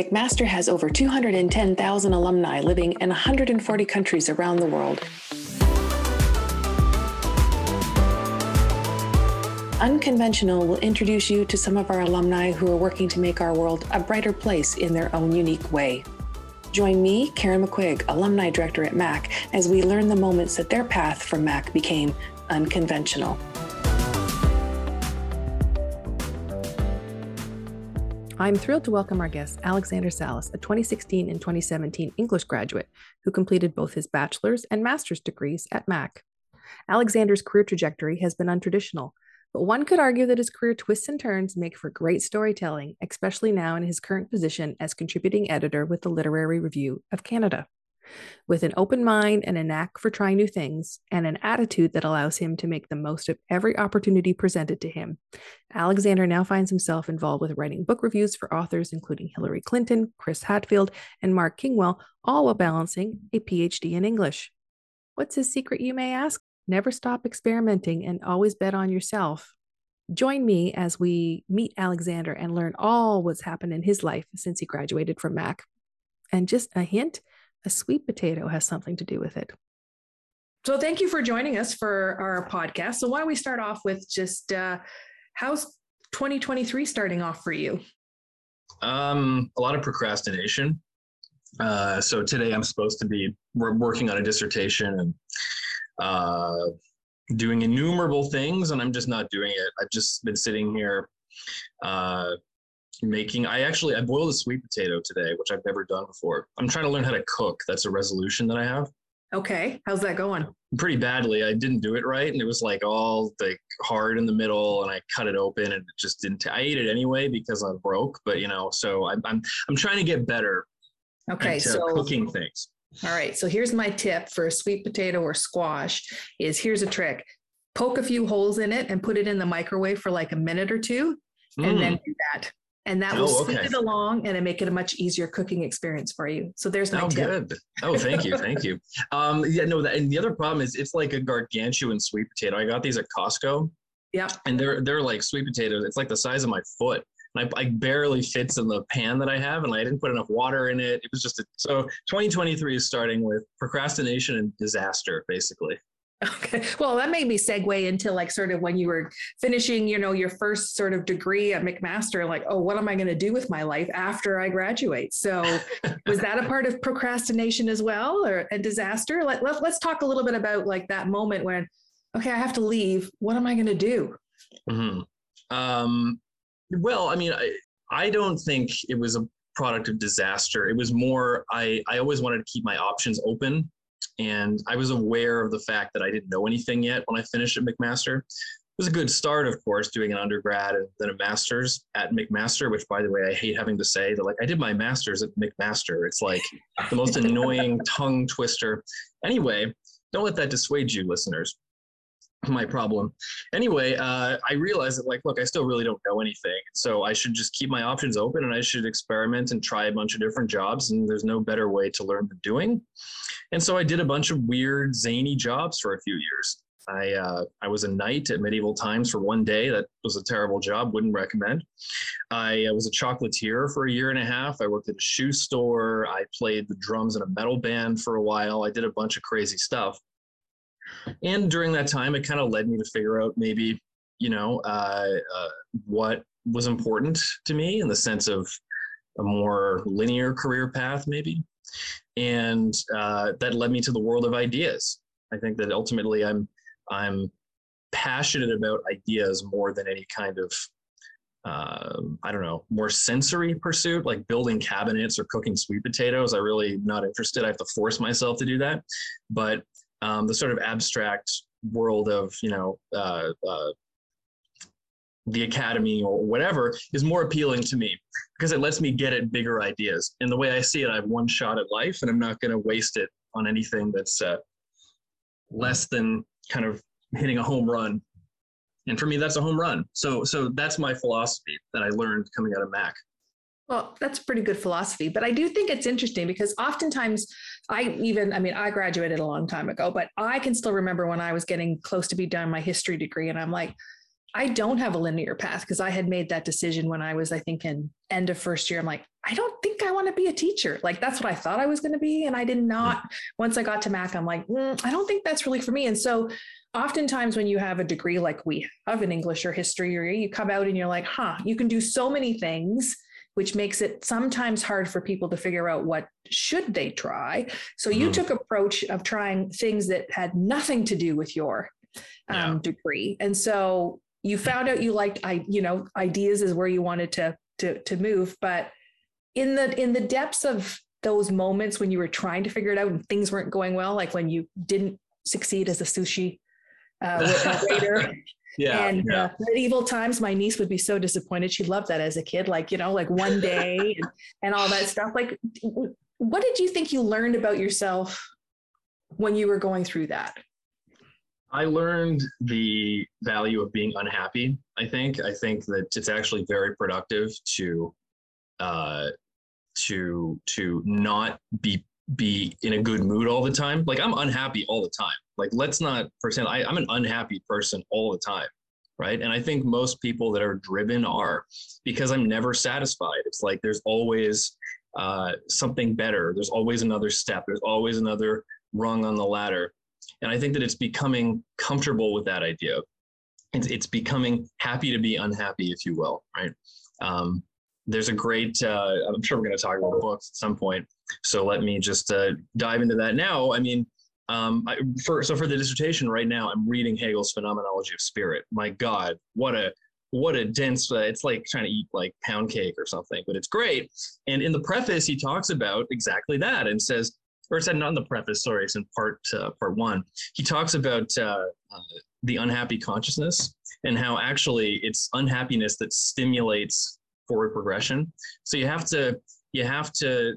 McMaster has over 210,000 alumni living in 140 countries around the world. Unconventional will introduce you to some of our alumni who are working to make our world a brighter place in their own unique way. Join me, Karen McQuigg, Alumni Director at MAC, as we learn the moments that their path from MAC became unconventional. I'm thrilled to welcome our guest, Alexander Salas, a 2016 and 2017 English graduate who completed both his bachelor's and master's degrees at MAC. Alexander's career trajectory has been untraditional, but one could argue that his career twists and turns make for great storytelling, especially now in his current position as contributing editor with the Literary Review of Canada. With an open mind and a knack for trying new things, and an attitude that allows him to make the most of every opportunity presented to him, Alexander now finds himself involved with writing book reviews for authors including Hillary Clinton, Chris Hadfield, and Mark Kingwell, all while balancing a PhD in English. What's his secret, you may ask? Never stop experimenting and always bet on yourself. Join me as we meet Alexander and learn all what's happened in his life since he graduated from Mac. And just a hint a sweet potato has something to do with it. So, thank you for joining us for our podcast. So, why don't we start off with just uh, how's 2023 starting off for you? Um, a lot of procrastination. Uh, so today I'm supposed to be working on a dissertation and uh, doing innumerable things, and I'm just not doing it. I've just been sitting here uh, making i actually i boiled a sweet potato today which i've never done before. I'm trying to learn how to cook. That's a resolution that i have. Okay how's that going? Pretty badly. I didn't do it right and it was like all like hard in the middle and i cut it open and it just didn't I ate it anyway because i'm broke but you know so i'm i'm, I'm trying to get better okay so cooking things. All right so here's my tip for a sweet potato or squash is here's a trick. Poke a few holes in it and put it in the microwave for like a minute or two and mm. then do that and that will oh, okay. it along and make it a much easier cooking experience for you. So there's my oh, tip. good. Oh, thank you, thank you. Um, yeah, no, that, and the other problem is it's like a gargantuan sweet potato. I got these at Costco. Yeah, and they're they're like sweet potatoes. It's like the size of my foot. And I, I barely fits in the pan that I have, and I didn't put enough water in it. It was just a, so 2023 is starting with procrastination and disaster, basically. Okay. Well, that made me segue into like sort of when you were finishing, you know, your first sort of degree at McMaster, like, oh, what am I going to do with my life after I graduate? So was that a part of procrastination as well or a disaster? Let, let, let's talk a little bit about like that moment when, okay, I have to leave. What am I going to do? Mm-hmm. Um, well, I mean, I, I don't think it was a product of disaster. It was more, I, I always wanted to keep my options open and I was aware of the fact that I didn't know anything yet when I finished at McMaster. It was a good start, of course, doing an undergrad and then a master's at McMaster, which, by the way, I hate having to say that, like, I did my master's at McMaster. It's like the most annoying tongue twister. Anyway, don't let that dissuade you, listeners. My problem. Anyway, uh, I realized that, like, look, I still really don't know anything. So I should just keep my options open and I should experiment and try a bunch of different jobs. And there's no better way to learn than doing. And so I did a bunch of weird, zany jobs for a few years. I uh, I was a knight at medieval times for one day. That was a terrible job. Wouldn't recommend. I was a chocolatier for a year and a half. I worked at a shoe store. I played the drums in a metal band for a while. I did a bunch of crazy stuff. And during that time, it kind of led me to figure out maybe, you know, uh, uh, what was important to me in the sense of a more linear career path, maybe and uh, that led me to the world of ideas. I think that ultimately I'm I'm passionate about ideas more than any kind of uh, I don't know more sensory pursuit like building cabinets or cooking sweet potatoes. I really not interested. I have to force myself to do that, but um, the sort of abstract world of you know uh, uh, the academy or whatever is more appealing to me because it lets me get at bigger ideas. And the way I see it, I have one shot at life, and I'm not going to waste it on anything that's uh, less than kind of hitting a home run. And for me, that's a home run. So, so that's my philosophy that I learned coming out of Mac. Well, that's pretty good philosophy, but I do think it's interesting because oftentimes I even, I mean, I graduated a long time ago, but I can still remember when I was getting close to be done my history degree, and I'm like, I don't have a linear path because I had made that decision when I was, I think, in end of first year. I'm like, I don't think I want to be a teacher. Like that's what I thought I was going to be, and I did not. Once I got to Mac, I'm like, mm, I don't think that's really for me. And so, oftentimes when you have a degree like we have in English or history, or you come out and you're like, huh, you can do so many things which makes it sometimes hard for people to figure out what should they try so you mm. took approach of trying things that had nothing to do with your um, yeah. degree and so you found out you liked i you know ideas is where you wanted to to to move but in the in the depths of those moments when you were trying to figure it out and things weren't going well like when you didn't succeed as a sushi uh, waiter yeah, and yeah. Uh, medieval times my niece would be so disappointed she loved that as a kid like you know like one day and, and all that stuff like what did you think you learned about yourself when you were going through that I learned the value of being unhappy. I think. I think that it's actually very productive to, uh, to to not be be in a good mood all the time. Like I'm unhappy all the time. Like let's not pretend I, I'm an unhappy person all the time. Right. And I think most people that are driven are because I'm never satisfied. It's like there's always uh, something better. There's always another step. There's always another rung on the ladder. And I think that it's becoming comfortable with that idea. It's, it's becoming happy to be unhappy, if you will, right? Um, there's a great, uh, I'm sure we're going to talk about books at some point. So let me just uh, dive into that now. I mean, um, I, for, so for the dissertation right now, I'm reading Hegel's Phenomenology of Spirit. My God, what a what a dense! Uh, it's like trying to eat like pound cake or something, but it's great. And in the preface, he talks about exactly that and says or it's not in the preface. Sorry, it's in part uh, part one. He talks about uh, uh, the unhappy consciousness and how actually it's unhappiness that stimulates forward progression. So you have to you have to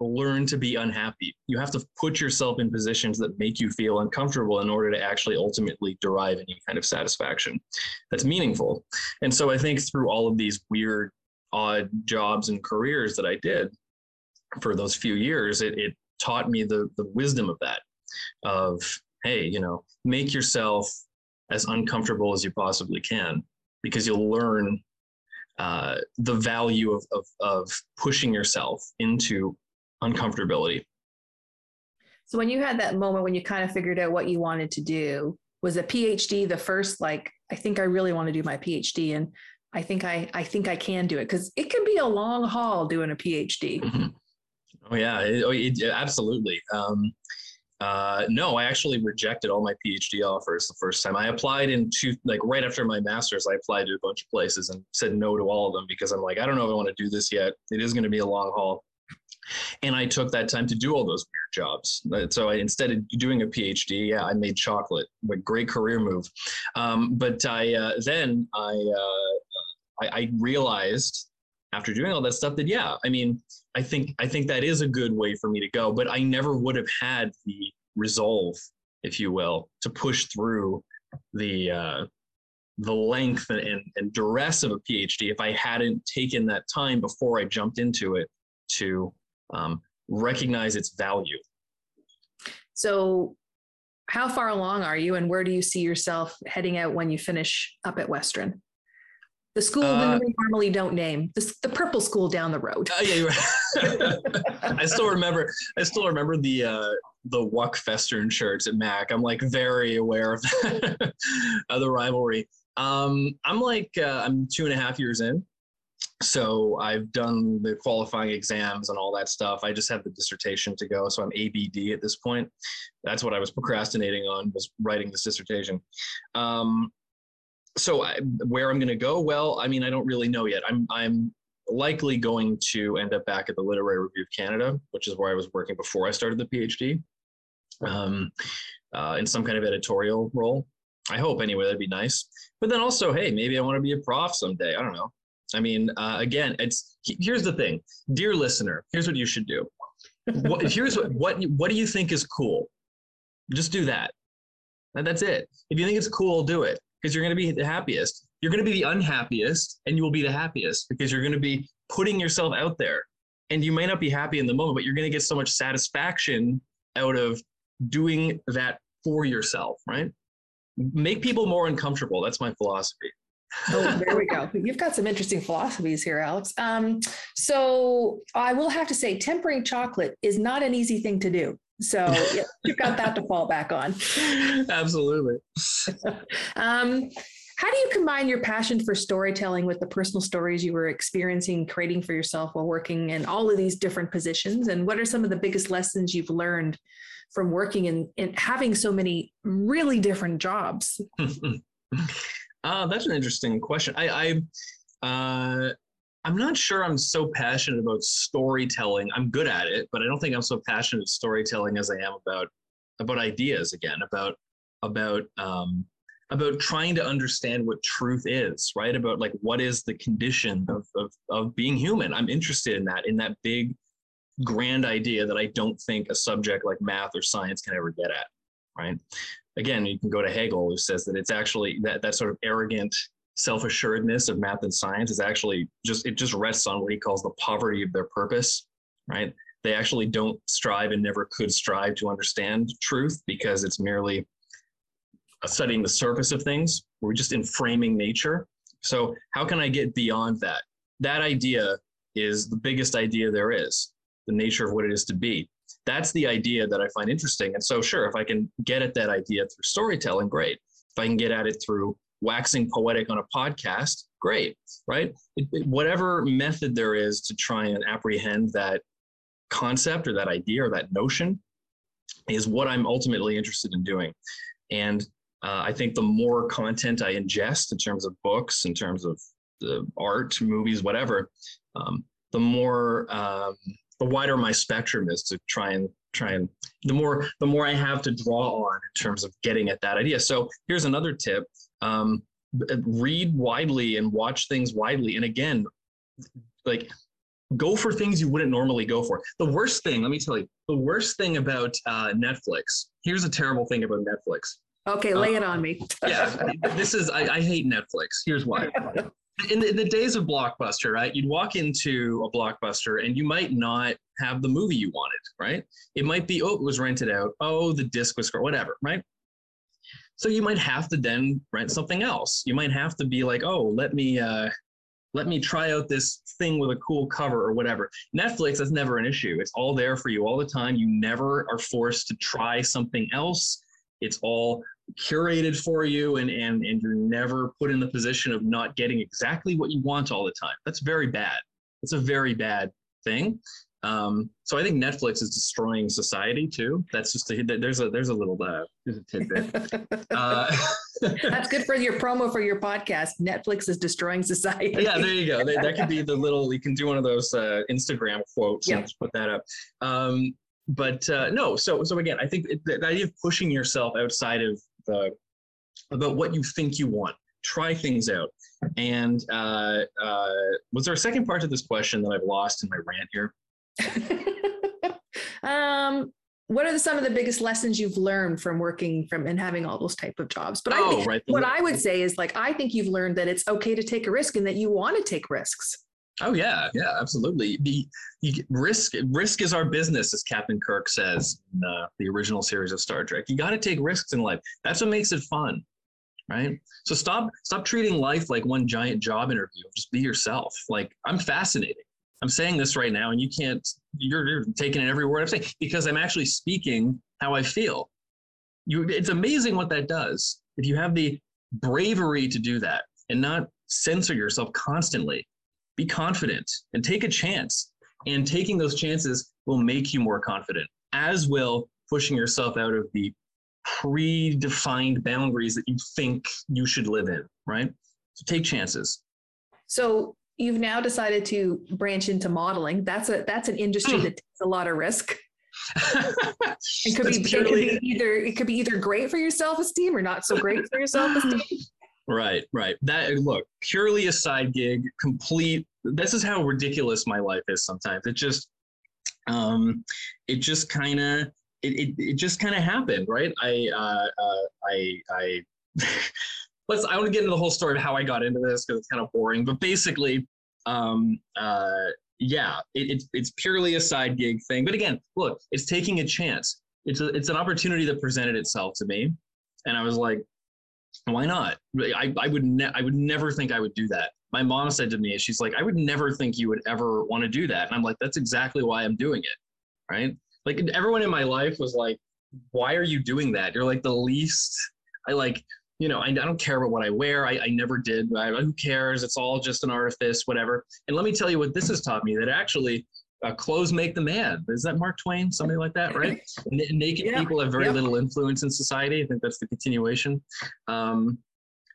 learn to be unhappy. You have to put yourself in positions that make you feel uncomfortable in order to actually ultimately derive any kind of satisfaction that's meaningful. And so I think through all of these weird, odd jobs and careers that I did for those few years, it, it taught me the the wisdom of that of hey you know make yourself as uncomfortable as you possibly can because you'll learn uh, the value of, of, of pushing yourself into uncomfortability so when you had that moment when you kind of figured out what you wanted to do was a phd the first like i think i really want to do my phd and i think i i think i can do it because it can be a long haul doing a phd mm-hmm. Oh yeah, it, oh, it, absolutely. Um, uh, no, I actually rejected all my PhD offers the first time. I applied in two, like right after my master's, I applied to a bunch of places and said no to all of them because I'm like, I don't know if I want to do this yet. It is going to be a long haul. And I took that time to do all those weird jobs. Uh, so I, instead of doing a PhD, yeah, I made chocolate. A great career move. Um, but I uh, then I, uh, I I realized after doing all that stuff that yeah, I mean, I think I think that is a good way for me to go. But I never would have had the resolve, if you will, to push through the uh, the length and, and duress of a PhD if I hadn't taken that time before I jumped into it to um, recognize its value. So, how far along are you, and where do you see yourself heading out when you finish up at Western? The school uh, we normally don't name the, the purple school down the road. Uh, yeah, right. I still remember. I still remember the uh, the Wuck Festern shirts at Mac. I'm like very aware of, of the rivalry. Um, I'm like uh, I'm two and a half years in, so I've done the qualifying exams and all that stuff. I just have the dissertation to go, so I'm ABD at this point. That's what I was procrastinating on was writing this dissertation. Um, so I, where I'm going to go, well, I mean, I don't really know yet. I'm I'm likely going to end up back at the Literary Review of Canada, which is where I was working before I started the PhD, um, uh, in some kind of editorial role. I hope anyway. That'd be nice. But then also, hey, maybe I want to be a prof someday. I don't know. I mean, uh, again, it's here's the thing, dear listener. Here's what you should do. what, here's what what what do you think is cool? Just do that. And that's it. If you think it's cool, do it because you're going to be the happiest. You're going to be the unhappiest and you will be the happiest because you're going to be putting yourself out there. And you may not be happy in the moment, but you're going to get so much satisfaction out of doing that for yourself, right? Make people more uncomfortable. That's my philosophy. oh, there we go. You've got some interesting philosophies here, Alex. Um, so I will have to say, tempering chocolate is not an easy thing to do. So yeah, you've got that to fall back on. Absolutely. um, how do you combine your passion for storytelling with the personal stories you were experiencing, creating for yourself while working in all of these different positions? And what are some of the biggest lessons you've learned from working in, in having so many really different jobs? uh, that's an interesting question. I, I uh, I'm not sure I'm so passionate about storytelling. I'm good at it, but I don't think I'm so passionate storytelling as I am about about ideas again, about about um, about trying to understand what truth is, right? About like what is the condition of, of, of being human. I'm interested in that, in that big, grand idea that I don't think a subject like math or science can ever get at, right? Again, you can go to Hegel, who says that it's actually that, that sort of arrogant self-assuredness of math and science is actually just it just rests on what he calls the poverty of their purpose, right? They actually don't strive and never could strive to understand truth because it's merely studying the surface of things. We're just in framing nature. So how can I get beyond that? That idea is the biggest idea there is, the nature of what it is to be. That's the idea that I find interesting. And so, sure, if I can get at that idea through storytelling, great. If I can get at it through waxing poetic on a podcast, great, right? It, it, whatever method there is to try and apprehend that concept or that idea or that notion is what I'm ultimately interested in doing. And uh, I think the more content I ingest in terms of books, in terms of the art, movies, whatever, um, the more um, the wider my spectrum is to try and try and the more the more I have to draw on in terms of getting at that idea. So here's another tip: um, read widely and watch things widely. And again, like go for things you wouldn't normally go for. The worst thing, let me tell you, the worst thing about uh, Netflix. Here's a terrible thing about Netflix. Okay, lay it on me. yeah, this is I, I, hate Netflix. Here's why. In the, in the, days of Blockbuster, right? You'd walk into a Blockbuster and you might not have the movie you wanted, right? It might be oh, it was rented out. Oh, the disc was scored, whatever, right? So you might have to then rent something else. You might have to be like, oh, let me uh, let me try out this thing with a cool cover or whatever. Netflix is never an issue. It's all there for you all the time. You never are forced to try something else. It's all curated for you and, and, and you're never put in the position of not getting exactly what you want all the time. That's very bad. It's a very bad thing. Um, so I think Netflix is destroying society too. That's just a, there's a there's a little uh, there's a tidbit. uh, That's good for your promo for your podcast. Netflix is destroying society. yeah, there you go. That, that could be the little. You can do one of those uh, Instagram quotes yep. and put that up. Um, but uh, no, so so again, I think the, the idea of pushing yourself outside of the about what you think you want. Try things out. And uh, uh, was there a second part to this question that I've lost in my rant here? um, what are the, some of the biggest lessons you've learned from working from and having all those type of jobs? But oh, I think right. what I would say is like I think you've learned that it's okay to take a risk and that you want to take risks. Oh yeah, yeah, absolutely. The you, risk risk is our business, as Captain Kirk says in uh, the original series of Star Trek. You got to take risks in life. That's what makes it fun, right? So stop stop treating life like one giant job interview. Just be yourself. Like I'm fascinating. I'm saying this right now, and you can't. You're, you're taking it every word I'm saying because I'm actually speaking how I feel. You, it's amazing what that does if you have the bravery to do that and not censor yourself constantly be confident and take a chance. And taking those chances will make you more confident, as will pushing yourself out of the predefined boundaries that you think you should live in, right? So take chances. So you've now decided to branch into modeling. That's a that's an industry hmm. that takes a lot of risk. it could be purely... it could be either it could be either great for your self-esteem or not so great for your self-esteem. Right, right. That look, purely a side gig, complete. This is how ridiculous my life is sometimes. It just, um, it just kind of, it, it, it just kind of happened, right? I, uh, uh, I, I, let's. I want to get into the whole story of how I got into this because it's kind of boring. But basically, um, uh, yeah, it, it's it's purely a side gig thing. But again, look, it's taking a chance. It's a, it's an opportunity that presented itself to me, and I was like, Why not? I, I would ne- I would never think I would do that. My mom said to me, she's like, I would never think you would ever want to do that. And I'm like, that's exactly why I'm doing it. Right. Like everyone in my life was like, why are you doing that? You're like the least I like, you know, I, I don't care about what I wear. I, I never did. I, who cares? It's all just an artifice, whatever. And let me tell you what this has taught me that actually uh, clothes make the man. Is that Mark Twain? Something like that, right? N- naked yeah. people have very yeah. little influence in society. I think that's the continuation. Um,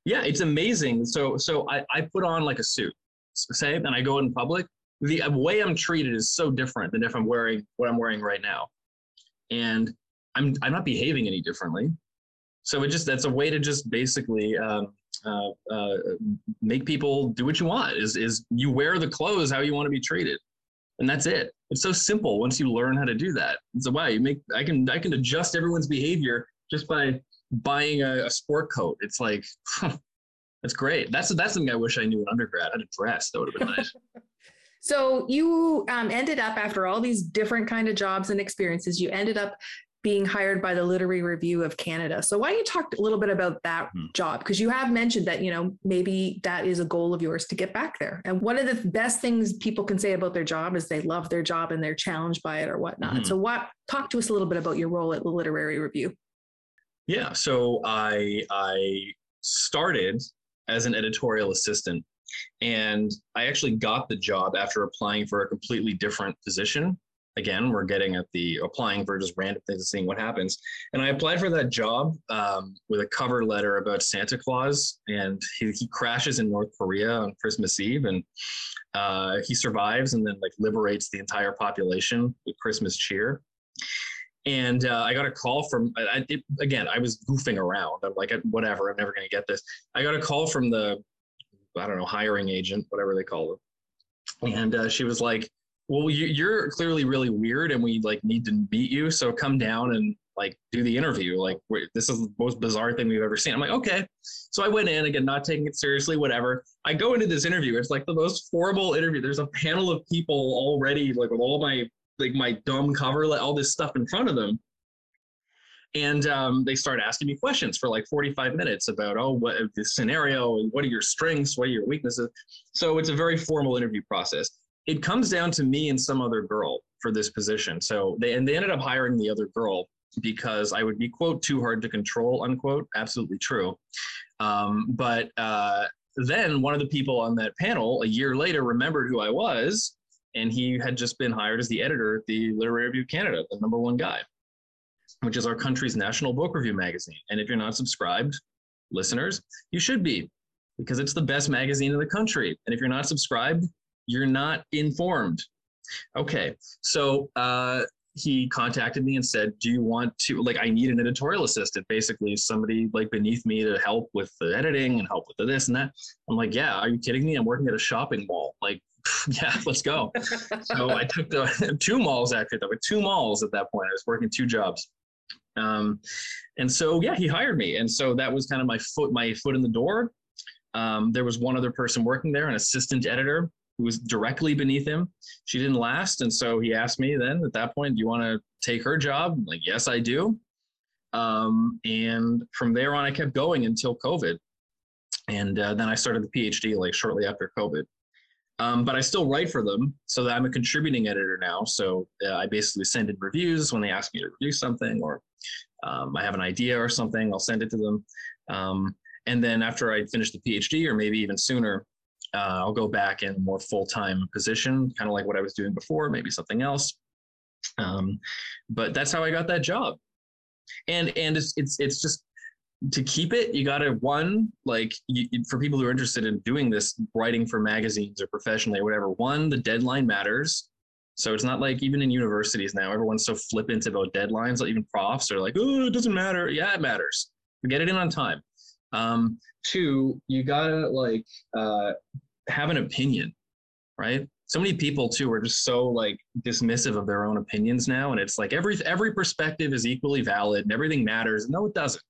yeah, it's amazing. So, so I, I put on like a suit, say, and I go in public. The way I'm treated is so different than if I'm wearing what I'm wearing right now, and I'm I'm not behaving any differently. So it just that's a way to just basically um, uh, uh, make people do what you want. Is is you wear the clothes how you want to be treated, and that's it. It's so simple once you learn how to do that. It's a wow. You make I can I can adjust everyone's behavior just by buying a, a sport coat. It's like huh, that's great. That's that's something I wish I knew in undergrad. How to dress that would have been nice. So you um, ended up after all these different kind of jobs and experiences, you ended up being hired by the Literary Review of Canada. So why don't you talk a little bit about that mm-hmm. job? Because you have mentioned that, you know, maybe that is a goal of yours to get back there. And one of the best things people can say about their job is they love their job and they're challenged by it or whatnot. Mm-hmm. So what talk to us a little bit about your role at the Literary Review. Yeah. So I I started as an editorial assistant and I actually got the job after applying for a completely different position again, we're getting at the applying for just random things and seeing what happens. And I applied for that job um, with a cover letter about Santa Claus, and he, he crashes in North Korea on Christmas Eve, and uh, he survives and then like liberates the entire population with Christmas cheer. And uh, I got a call from I, it, again. I was goofing around. I'm like, whatever. I'm never going to get this. I got a call from the I don't know hiring agent, whatever they call it, and uh, she was like, well you're clearly really weird and we like need to meet you so come down and like do the interview. Like this is the most bizarre thing we've ever seen. I'm like okay. So i went in again not taking it seriously whatever. I go into this interview. It's like the most horrible interview. There's a panel of people already like with all my like my dumb cover like all this stuff in front of them. And um, they start asking me questions for like 45 minutes about oh what the scenario and what are your strengths? What are your weaknesses? So it's a very formal interview process it comes down to me and some other girl for this position. So they and they ended up hiring the other girl because I would be quote too hard to control unquote. Absolutely true. Um, but uh, then one of the people on that panel a year later remembered who I was, and he had just been hired as the editor at the Literary Review Canada, the number one guy, which is our country's national book review magazine. And if you're not subscribed, listeners, you should be because it's the best magazine in the country. And if you're not subscribed, you're not informed. Okay, so uh, he contacted me and said, "Do you want to like? I need an editorial assistant, basically somebody like beneath me to help with the editing and help with the this and that." I'm like, "Yeah, are you kidding me? I'm working at a shopping mall. Like, yeah, let's go." so I took the two malls actually. There were two malls at that point. I was working two jobs. Um, and so yeah, he hired me, and so that was kind of my foot my foot in the door. Um, there was one other person working there, an assistant editor who was directly beneath him. She didn't last. And so he asked me then at that point, do you want to take her job? I'm like, yes, I do. Um, and from there on, I kept going until COVID. And uh, then I started the PhD like shortly after COVID. Um, but I still write for them. So that I'm a contributing editor now. So uh, I basically send in reviews when they ask me to review something or um, I have an idea or something, I'll send it to them. Um, and then after I finish the PhD, or maybe even sooner, uh, I'll go back in a more full-time position, kind of like what I was doing before, maybe something else. Um, but that's how I got that job. And and it's it's it's just to keep it, you got to one like you, for people who are interested in doing this, writing for magazines or professionally or whatever. One, the deadline matters. So it's not like even in universities now, everyone's so flippant about deadlines. Like even profs are like, oh, it doesn't matter. Yeah, it matters. Get it in on time. Um, two, you gotta like uh, have an opinion, right? So many people too are just so like dismissive of their own opinions now, and it's like every every perspective is equally valid and everything matters. No, it doesn't.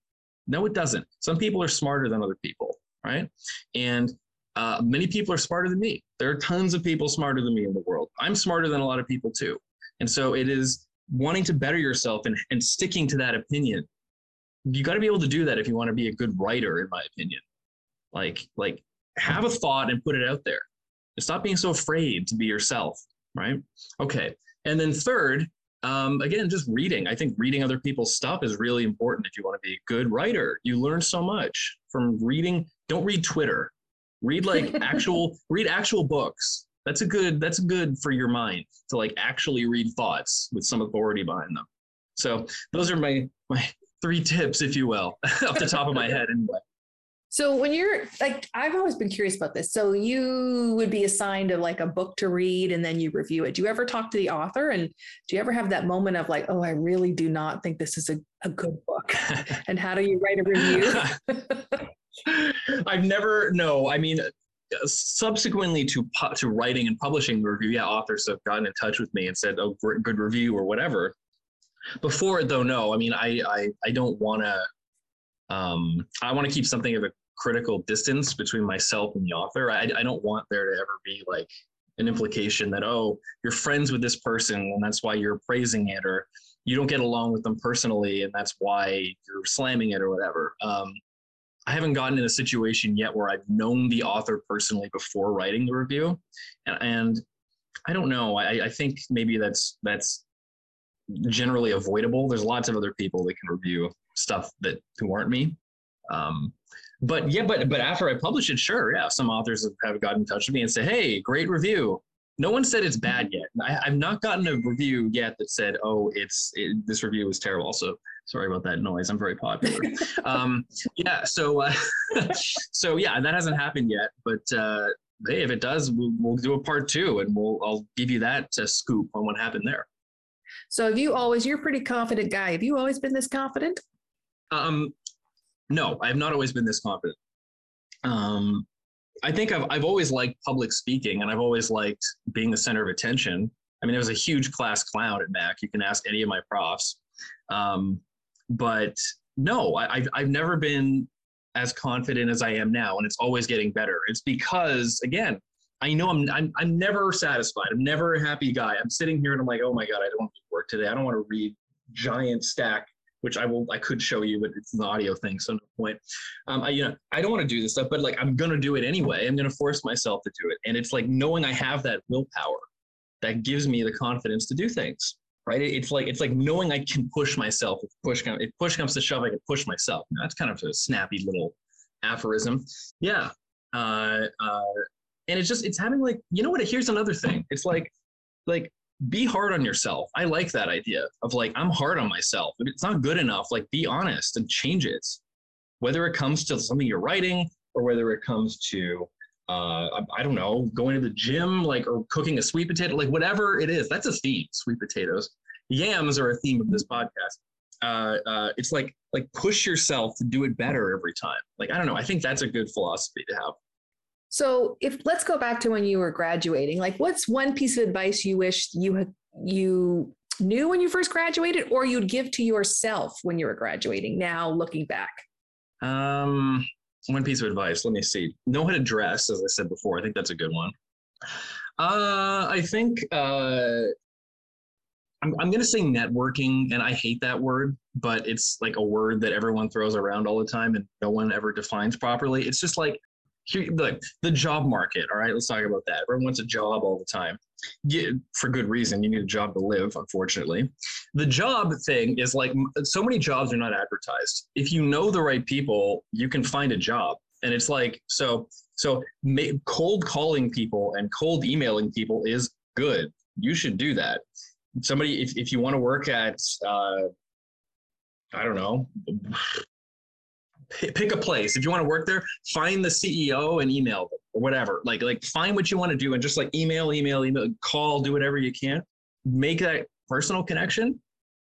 No, it doesn't. Some people are smarter than other people, right? And uh, many people are smarter than me. There are tons of people smarter than me in the world. I'm smarter than a lot of people too. And so it is wanting to better yourself and, and sticking to that opinion you got to be able to do that if you want to be a good writer, in my opinion. Like, like have a thought and put it out there. Stop being so afraid to be yourself, right? Okay. And then third, um, again, just reading. I think reading other people's stuff is really important if you want to be a good writer. You learn so much from reading. Don't read Twitter. Read like actual read actual books. That's a good that's good for your mind to like actually read thoughts with some authority behind them. So those are my my three tips, if you will, off the top of my head anyway. So when you're like, I've always been curious about this. So you would be assigned to like a book to read and then you review it. Do you ever talk to the author and do you ever have that moment of like, oh, I really do not think this is a, a good book? and how do you write a review? I've never, no, I mean, subsequently to to writing and publishing the review, yeah, authors have gotten in touch with me and said, oh, good review or whatever. Before it though, no, I mean, I, I, I don't want to, um, I want to keep something of a critical distance between myself and the author. I, I don't want there to ever be like an implication that, oh, you're friends with this person and that's why you're praising it, or you don't get along with them personally and that's why you're slamming it or whatever. Um, I haven't gotten in a situation yet where I've known the author personally before writing the review. And, and I don't know. I, I think maybe that's that's generally avoidable. There's lots of other people that can review stuff that who aren't me. Um, but yeah, but but after I publish it, sure, yeah, some authors have, have gotten in touch with me and say, "Hey, great review." No one said it's bad yet. I, have not gotten a review yet that said, "Oh, it's it, this review was terrible." So sorry about that noise. I'm very popular. um, yeah, so uh, so yeah, that hasn't happened yet. But uh, hey, if it does, we'll, we'll do a part two, and we'll I'll give you that uh, scoop on what happened there. So have you always, you're a pretty confident guy. Have you always been this confident? Um, no, I have not always been this confident. Um, I think I've, I've always liked public speaking and I've always liked being the center of attention. I mean, I was a huge class clown at Mac. You can ask any of my profs. Um, but no, I, I've, I've never been as confident as I am now, and it's always getting better. It's because, again, I know I'm, I'm I'm never satisfied. I'm never a happy guy. I'm sitting here and I'm like, oh my god, I don't want to work today. I don't want to read giant stack, which I will I could show you, but it's an audio thing, so no point. Um, I you know I don't want to do this stuff, but like I'm gonna do it anyway. I'm gonna force myself to do it, and it's like knowing I have that willpower that gives me the confidence to do things. Right? It's like it's like knowing I can push myself. If push comes if push comes to shove, I can push myself. That's kind of a snappy little aphorism. Yeah. Uh, uh, and it's just it's having like you know what here's another thing it's like like be hard on yourself. I like that idea of like i'm hard on myself. If it's not good enough like be honest and change it. Whether it comes to something you're writing or whether it comes to uh, I, don't know going to the gym like or cooking a sweet potato like whatever it is that's a theme sweet potatoes. Yams are a theme of this podcast. Uh, uh, it's like like push yourself to do it better every time. Like i don't know i think that's a good philosophy to have so if let's go back to when you were graduating, like what's one piece of advice you wish you you knew when you first graduated or you'd give to yourself when you were graduating now looking back? Um one piece of advice, let me see. Know how to dress, as I said before. I think that's a good one. Uh I think uh I'm, I'm going to say networking, and I hate that word, but it's like a word that everyone throws around all the time and no one ever defines properly. It's just like here, the, job market. All right, let's talk about that. Everyone wants a job all the time. For good reason. You need a job to live, unfortunately. The job thing is like so many jobs are not advertised. If you know the right people, you can find a job. And it's like, so, so cold calling people and cold emailing people is good. You should do that. Somebody, if, if you want to work at, uh, I don't know, pick a place. If you want to work there, find the CEO and email them or whatever. Like like find what you want to do and just like email, email, email, call, do whatever you can. Make that personal connection.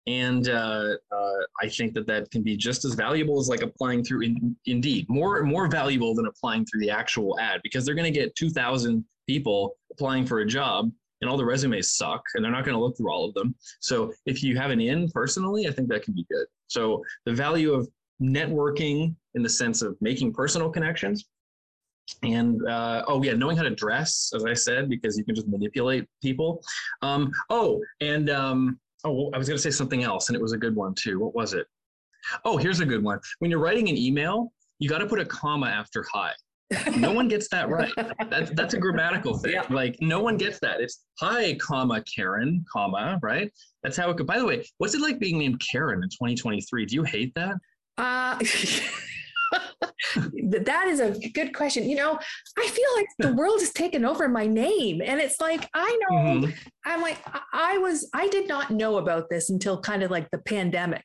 And uh, uh, I think that that can be just as valuable as like applying through in, Indeed. More more valuable than applying through the actual ad because they're going to get two thousand people applying for a job and all the resumes suck and they're not going to look through all of them. So if you have an in personally, I think that can be good. So the value of networking in the sense of making personal connections and uh, oh yeah knowing how to dress as i said because you can just manipulate people um, oh and um, oh i was going to say something else and it was a good one too what was it Oh, here's a good one. When you're writing an email, you got to put a comma after hi. no one gets that right. That's that's a grammatical thing. Yeah. Like no one gets that. It's hi, comma Karen, comma right. That's how it could. By the way, what's it like being named Karen in 2023? Do you hate that? Uh, that is a good question. You know, I feel like the world has taken over my name, and it's like I know. Mm-hmm. I'm like I was. I did not know about this until kind of like the pandemic.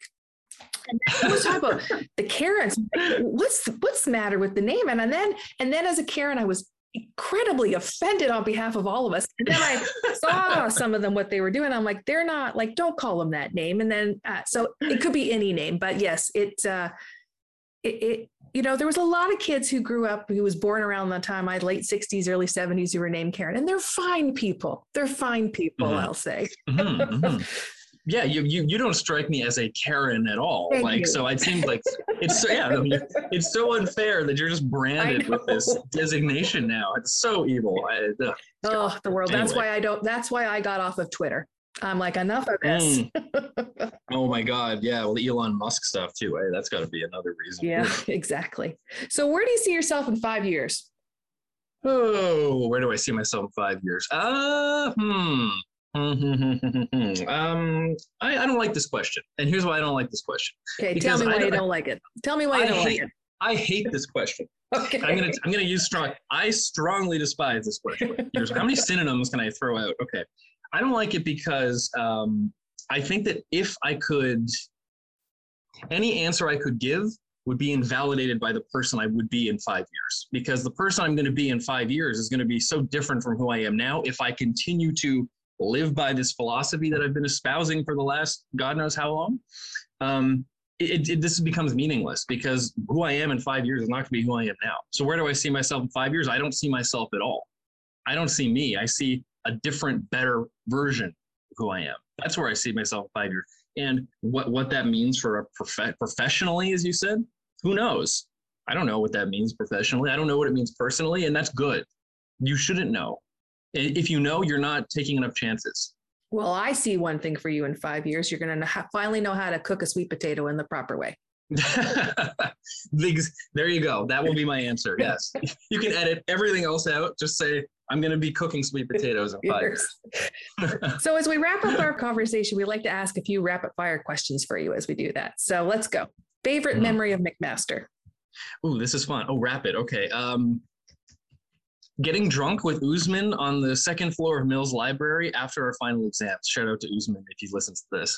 And I was talking about the Karens. What's what's the matter with the name? And, and then and then as a Karen, I was incredibly offended on behalf of all of us. And then I saw some of them what they were doing. I'm like, they're not like, don't call them that name. And then uh, so it could be any name, but yes, it, uh, it, it, you know, there was a lot of kids who grew up who was born around the time I late 60s, early 70s who were named Karen, and they're fine people. They're fine people, mm-hmm. I'll say. Mm-hmm, mm-hmm yeah, you, you you don't strike me as a Karen at all. Thank like you. so, it seems like it's so, yeah, I mean, it's so unfair that you're just branded with this designation now. It's so evil. I, ugh, oh, the world. Anyway. That's why I don't. That's why I got off of Twitter. I'm like enough of this. Mm. oh my God, yeah. Well, the Elon Musk stuff too. Hey, that's got to be another reason. Yeah, exactly. So, where do you see yourself in five years? Oh, where do I see myself in five years? Uh, hmm. um, I, I, don't like this question, and here's why I don't like this question. Okay, because tell me why you don't like it. Tell me why I you don't hate, like it. I hate this question. okay, I'm gonna I'm gonna use strong. I strongly despise this question. Here's, how many synonyms can I throw out? Okay, I don't like it because um, I think that if I could, any answer I could give would be invalidated by the person I would be in five years. Because the person I'm going to be in five years is going to be so different from who I am now if I continue to live by this philosophy that I've been espousing for the last God knows how long, um, it, it, this becomes meaningless because who I am in five years is not going to be who I am now. So where do I see myself in five years? I don't see myself at all. I don't see me. I see a different, better version of who I am. That's where I see myself in five years. And what what that means for a prof- professionally, as you said, who knows? I don't know what that means professionally. I don't know what it means personally, and that's good. You shouldn't know. If you know, you're not taking enough chances. Well, I see one thing for you in five years. You're going to finally know how to cook a sweet potato in the proper way. there you go. That will be my answer. Yes. You can edit everything else out. Just say, I'm going to be cooking sweet potatoes in five years. so, as we wrap up our conversation, we like to ask a few rapid fire questions for you as we do that. So, let's go. Favorite mm. memory of McMaster? Oh, this is fun. Oh, rapid. Okay. Um, getting drunk with Usman on the second floor of Mills Library after our final exams. Shout out to Usman if he listens to this.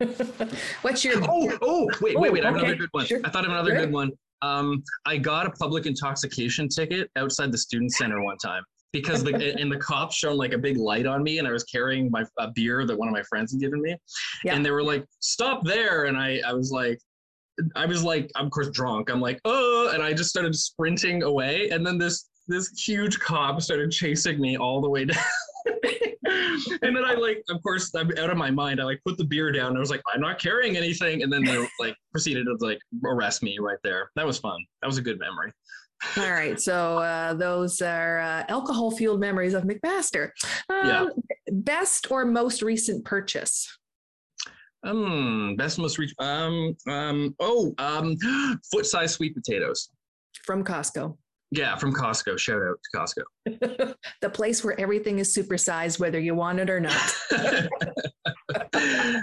What's your? Oh, oh, wait, wait, wait! I have another good one. Sure. I thought of another good. good one. Um, I got a public intoxication ticket outside the student center one time because the and the cops shone like a big light on me, and I was carrying my a beer that one of my friends had given me, yeah. and they were like, "Stop there!" And I I was like, I was like, I'm of course drunk. I'm like, oh, and I just started sprinting away. And then this this huge cop started chasing me all the way down. and then I like, of course, I'm out of my mind. I like put the beer down. I was like, I'm not carrying anything. And then they like proceeded to like arrest me right there. That was fun. That was a good memory. All right. So uh, those are uh, alcohol fueled memories of McMaster. Um, yeah. Best or most recent purchase? Um, best most recent. Um, um, oh, um, foot size sweet potatoes from Costco. Yeah, from Costco. Shout out to Costco. the place where everything is supersized, whether you want it or not.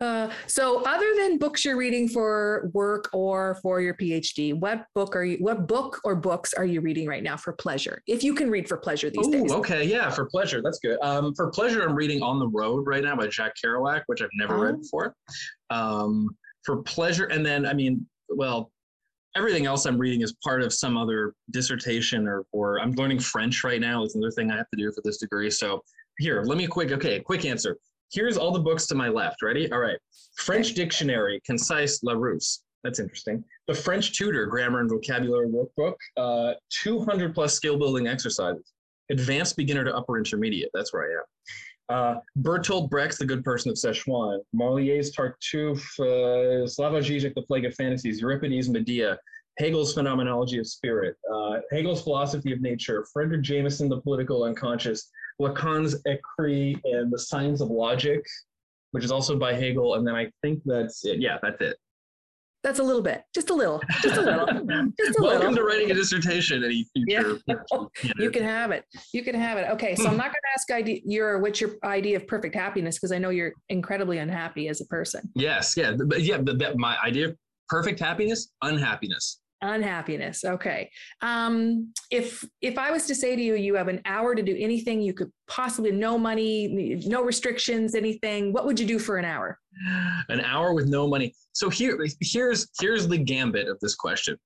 uh, so, other than books you're reading for work or for your PhD, what book are you? What book or books are you reading right now for pleasure? If you can read for pleasure these Ooh, days. Okay, yeah, for pleasure, that's good. Um, for pleasure, I'm reading On the Road right now by Jack Kerouac, which I've never read oh. before. Um, for pleasure, and then I mean, well, everything else I'm reading is part of some other dissertation or, or I'm learning French right now. It's another thing I have to do for this degree. So here, let me quick, okay, quick answer. Here's all the books to my left. Ready? All right. French Dictionary, Concise Larousse. That's interesting. The French Tutor, Grammar and Vocabulary Workbook, uh, 200 plus skill building exercises. Advanced beginner to upper intermediate. That's where I am. Uh, Bertolt Brecht's The Good Person of Szechuan, Molière's Tartuffe, uh, Slavoj Žižek, The Plague of Fantasies, Euripides, Medea, Hegel's Phenomenology of Spirit, uh, Hegel's Philosophy of Nature, Fredric Jameson, The Political Unconscious, Lacan's Écrit, and The Science of Logic, which is also by Hegel. And then I think that's it. Yeah, that's it. That's a little bit, just a little, just a little, just a Welcome little. to writing a dissertation. Any future? Yeah. You can have it. You can have it. Okay, so I'm not going to ask idea, your what's your idea of perfect happiness because I know you're incredibly unhappy as a person. Yes, yeah, but yeah. But that, my idea of perfect happiness, unhappiness. Unhappiness. Okay. Um, if if I was to say to you, you have an hour to do anything you could possibly, no money, no restrictions, anything. What would you do for an hour? An hour with no money. So here, here's here's the gambit of this question.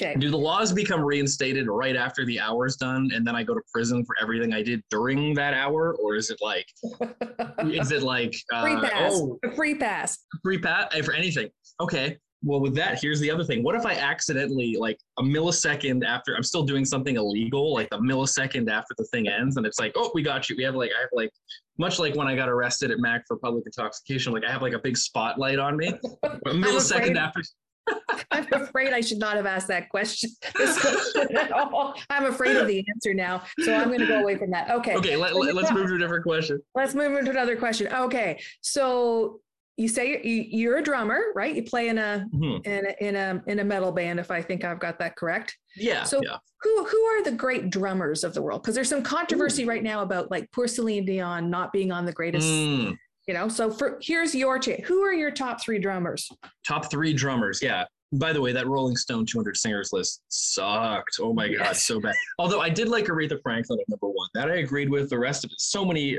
Okay. Do the laws become reinstated right after the hour is done, and then I go to prison for everything I did during that hour, or is it like, is it like, uh, free pass. oh, free pass. free pat for anything? Okay. Well, with that, here's the other thing. What if I accidentally, like a millisecond after, I'm still doing something illegal, like a millisecond after the thing ends, and it's like, oh, we got you. We have like, I have like, much like when I got arrested at Mac for public intoxication, like I have like a big spotlight on me. A millisecond after. I'm afraid I should not have asked that question. This question at all. I'm afraid of the answer now, so I'm going to go away from that. Okay. Okay, let, us move to a different question. Let's move into another question. Okay, so you say you're, a drummer, right? You play in a Mhm. in a in a in a metal band, if I think I've got that correct. Yeah, So yeah. who who are the great drummers of the world? Because there's some controversy right now about like poor Celine Dion not being on the greatest. Mm, You know, so for here's your chance. Who are your top three drummers? top three drummers. Yeah. By the way, that Rolling Stone 200 singers list sucked. Oh my god, so bad. Although I did like Aretha Franklin at number one. That I agreed with. The rest of it, so many,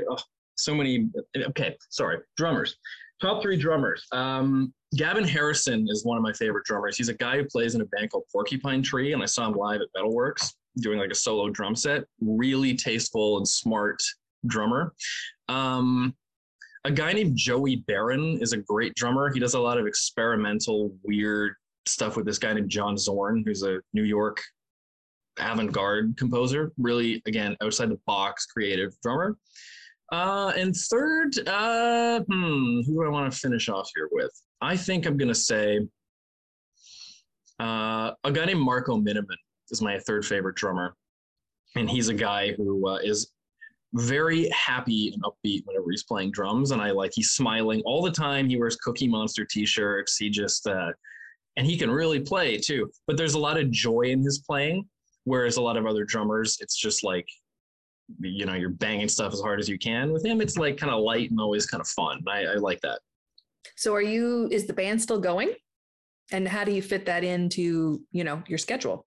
so many. Okay, sorry. Drummers. Top three drummers. Um, Gavin Harrison is one of my favorite drummers. He's a guy who plays in a band called Porcupine Tree, and I saw him live at Metalworks doing like a solo drum set. Really tasteful and smart drummer. Um, a guy named Joey Baron is a great drummer. He does a lot of experimental, weird stuff with this guy named John Zorn, who's a New York avant-garde composer. Really, again, outside the box, creative drummer. Uh, and third, uh, hmm, who do I want to finish off here with? I think I'm gonna say uh, a guy named Marco Minnemann is my third favorite drummer, and he's a guy who uh, is very happy and upbeat whenever he's playing drums. And i like he's smiling all the time. He wears cookie monster t-shirts. He just uh and he can really play too. But there's a lot of joy in his playing whereas a lot of other drummers it's just like you know you're banging stuff as hard as you can with him it's like kind of light and always kind of fun i, I like that So are you? Is the band still going? And how do you fit that into you know your schedule?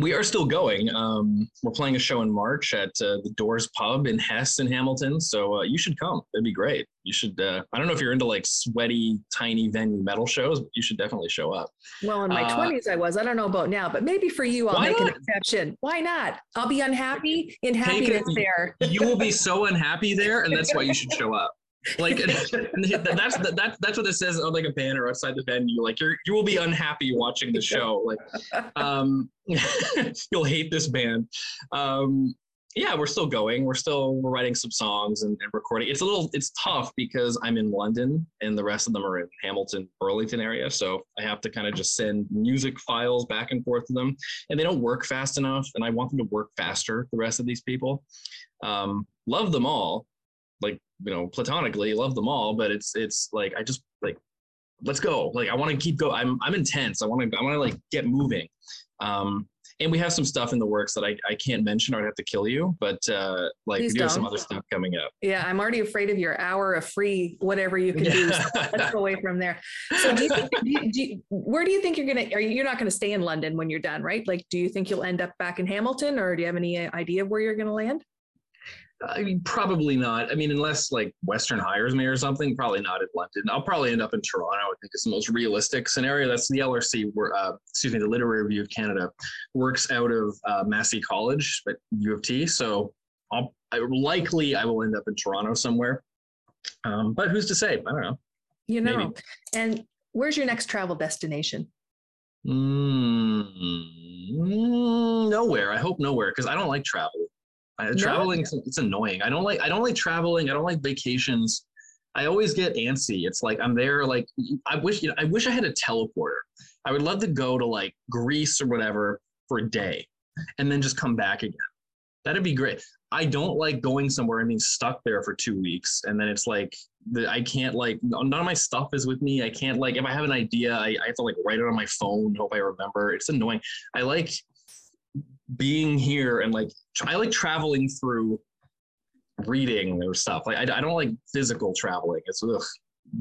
We are still going um we're playing a show in march at uh, the doors pub in hess in hamilton so uh, you should come it'd be great you should uh, i don't know if you're into like sweaty tiny venue metal shows but you should definitely show up Well, in my Uh, twenties, I was. I don't know about now, but maybe for you, I'll make an exception. Why not? I'll be unhappy in happiness there. you will be so unhappy there and that's why you should show up like that's that, that's what it says on like a banner outside the venue. Like you're you will be unhappy watching the show. Like um you'll hate this band. Um yeah we're still going. We're still we're writing some songs and, and recording. It's a little it's tough because i'm in london and the rest of them are in hamilton burlington area. So i have to kind of just send music files back and forth to them. And they don't work fast enough and i want them to work faster the rest of these people. Um love them all. Like you know platonically love them all but it's it's like i just like let's go like i want to keep going i'm i'm intense i want to i want to like get moving um and we have some stuff in the works that I, I can't mention or I'd have to kill you, but uh, like Please we do have some other stuff coming up. Yeah, I'm already afraid of your hour of free whatever you can do. So let's go away from there. So, do you think? Do you, do you, where do you think you're gonna? Are you, you're not gonna stay in London when you're done, right? Like, do you think you'll end up back in Hamilton, or do you have any uh, idea of where you're gonna land? I mean, probably not. I mean, unless like Western hires me or something, probably not in London. I'll probably end up in Toronto. I think it's the most realistic scenario. That's the LRC, where, uh, excuse me, the Literary Review of Canada works out of uh, Massey College at U of T. So I'll I, likely I will end up in Toronto somewhere. Um, but who's to say? I don't know. You know. Maybe. And where's your next travel destination? Mm, nowhere. I hope nowhere because I don't like travel. I, No? traveling it's, it's annoying. I don't like I don't like traveling. I don't like vacations. I always get antsy. It's like I'm there. Like I wish you know. I wish I had a teleporter. I would love to go to like Greece or whatever for a day, and then just come back again. That'd be great. I don't like going somewhere and being stuck there for two weeks, and then it's like the, I can't like none of my stuff is with me. I can't like if I have an idea, I, I have to like write it on my phone. Hope I remember. It's annoying. I like being here and like I like traveling through reading or stuff. Like I, I don't like physical traveling. It's ugh,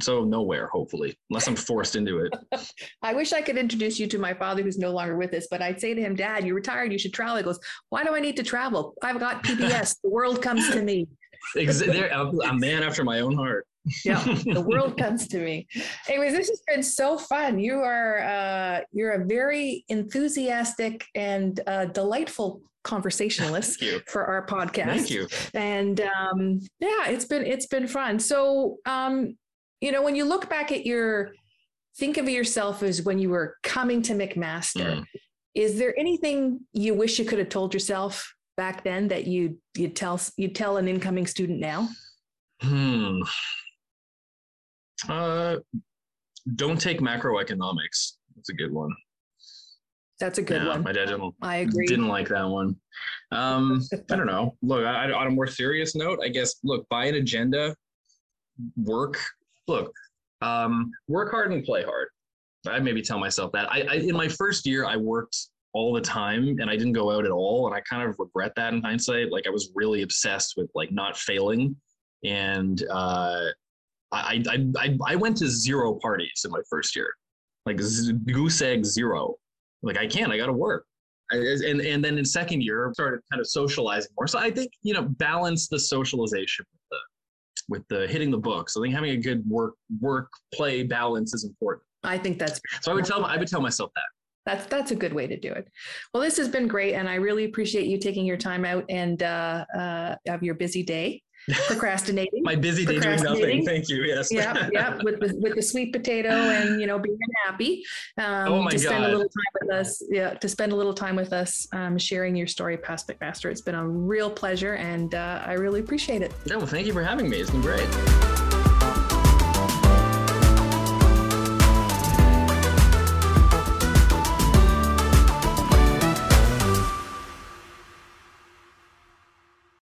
so nowhere, hopefully, unless I'm forced into it. I wish I could introduce you to my father who's no longer with us, but I'd say to him, Dad, you're retired, you should travel. He goes, Why do I need to travel? I've got PBS. the world comes to me. a man after my own heart. Yeah, the world comes to me. Anyways, this has been so fun. You are uh, you're a very enthusiastic and uh, delightful conversationalist for our podcast. Thank you. And um, yeah, it's been it's been fun. So um, you know, when you look back at your think of yourself as when you were coming to McMaster, mm. is there anything you wish you could have told yourself back then that you you tell you tell an incoming student now? Hmm. Uh, don't take macroeconomics. That's a good one. That's a good yeah, one. My dad didn't. I agree. Didn't like that one. Um, I don't know. Look, I, on a more serious note, I guess. Look, buy an agenda. Work. Look, um, work hard and play hard. I maybe tell myself that. I, I in my first year, I worked all the time and I didn't go out at all, and I kind of regret that in hindsight. Like I was really obsessed with like not failing, and uh, I, I I I went to zero parties in my first year, like goose egg zero like I can't, I got to work. And and then in second year, I started kind of socializing more. So I think you know balance the socialization with the with the hitting the books. I think having a good work work play balance is important. I think that's so. I would tell I would tell myself that. That's that's a good way to do it. Well, this has been great, and I really appreciate you taking your time out and uh, uh, of your busy day procrastinating. My busy day doing nothing. Thank you. Yes. yeah, yeah. With the with the sweet potato and you know being happy. Um, oh my to spend God. a little time with us. Yeah, to spend a little time with us, um, sharing your story past McMaster. It's been a real pleasure, and uh, I really appreciate it. Yeah, well, thank you for having me. It's been great.